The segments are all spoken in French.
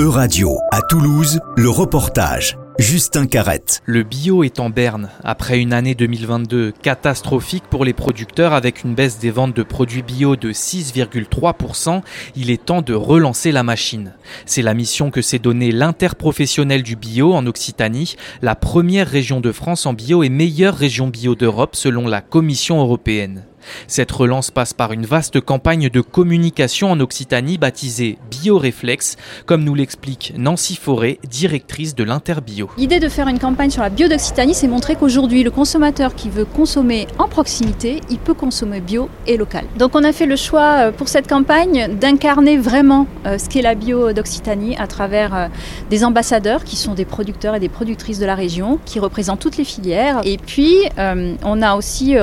E-Radio, à Toulouse, le reportage. Justin Carrette. Le bio est en berne. Après une année 2022 catastrophique pour les producteurs avec une baisse des ventes de produits bio de 6,3%, il est temps de relancer la machine. C'est la mission que s'est donnée l'interprofessionnel du bio en Occitanie, la première région de France en bio et meilleure région bio d'Europe selon la Commission européenne. Cette relance passe par une vaste campagne de communication en Occitanie baptisée BioReflex, comme nous l'explique Nancy Forêt, directrice de l'Interbio. L'idée de faire une campagne sur la bio d'Occitanie, c'est montrer qu'aujourd'hui, le consommateur qui veut consommer en proximité, il peut consommer bio et local. Donc on a fait le choix euh, pour cette campagne d'incarner vraiment euh, ce qu'est la bio d'Occitanie à travers euh, des ambassadeurs qui sont des producteurs et des productrices de la région, qui représentent toutes les filières. Et puis, on a aussi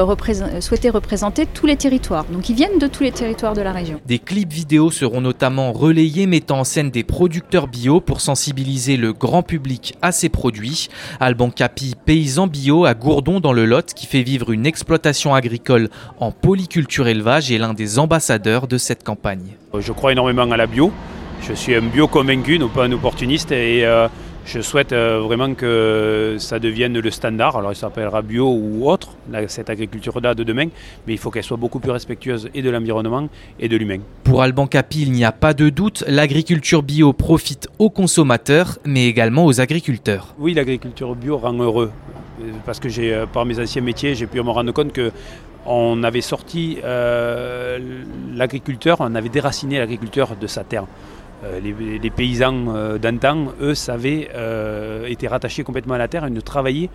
souhaité représenter tous les territoires. Donc ils viennent de tous les territoires de la région. Des clips vidéo seront notamment relayés mettant en scène des producteurs bio pour sensibiliser le grand public à ces produits. Alban Capi, paysan bio à Gourdon dans le Lot, qui fait vivre une exploitation agricole en polyculture élevage, est l'un des ambassadeurs de cette campagne. Je crois énormément à la bio. Je suis un bio convaincu, non pas un opportuniste. Et euh, je souhaite euh, vraiment que ça devienne le standard. Alors, il s'appellera bio ou autre, cette agriculture-là de demain, mais il faut qu'elle soit beaucoup plus respectueuse et de l'environnement et de l'humain. Pour Alban Capi, il n'y a pas de doute, l'agriculture bio profite aux consommateurs, mais également aux agriculteurs. Oui, l'agriculture bio rend heureux. Parce que j'ai, euh, par mes anciens métiers, j'ai pu me rendre compte que on avait sorti euh, l'agriculteur, on avait déraciné l'agriculteur de sa terre. Euh, les, paysans euh, d'antan, eux, savaient, euh, étaient rattachés complètement à la terre et ne travaillaient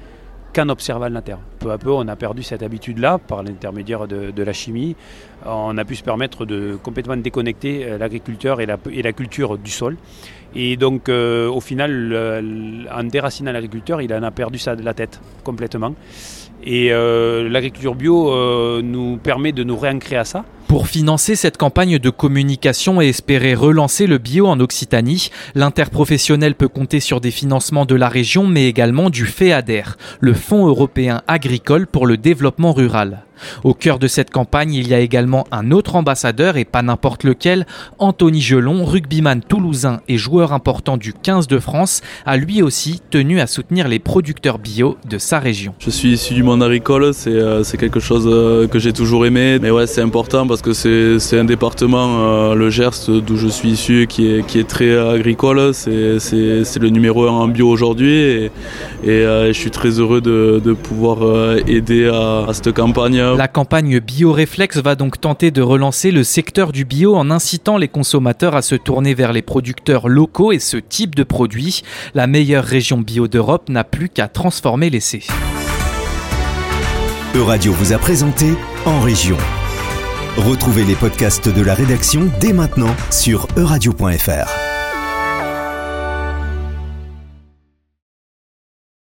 qu'en observant la terre. Peu à peu, on a perdu cette habitude-là par l'intermédiaire de, la chimie. On a pu se permettre de complètement déconnecter l'agriculteur et la, culture du sol. Et donc, au final, en déracinant l'agriculteur, il en a perdu la tête complètement. Et l'agriculture bio nous permet de nous réancrer à ça. Pour financer cette campagne de communication et espérer relancer le bio en Occitanie, l'interprofessionnel peut compter sur des financements de la région mais également du FEADER, le Fonds européen agricole pour le développement rural. Au cœur de cette campagne, il y a également un autre ambassadeur et pas n'importe lequel, Anthony Gelon, rugbyman toulousain et joueur important du 15 de France, a lui aussi tenu à soutenir les producteurs bio de sa région. Je suis issu du monde agricole, c'est euh, quelque chose euh, que j'ai toujours aimé, mais ouais c'est important parce que c'est un département, euh, le Gers, d'où je suis issu, qui est, qui est très agricole, c'est le numéro un en bio aujourd'hui et, je suis très heureux de, pouvoir aider à cette campagne la campagne BioReflex va donc tenter de relancer le secteur du bio en incitant les consommateurs à se tourner vers les producteurs locaux et ce type de produits. La meilleure région bio d'Europe n'a plus qu'à transformer l'essai. Euradio vous a présenté En Région. Retrouvez les podcasts de la rédaction dès maintenant sur euradio.fr.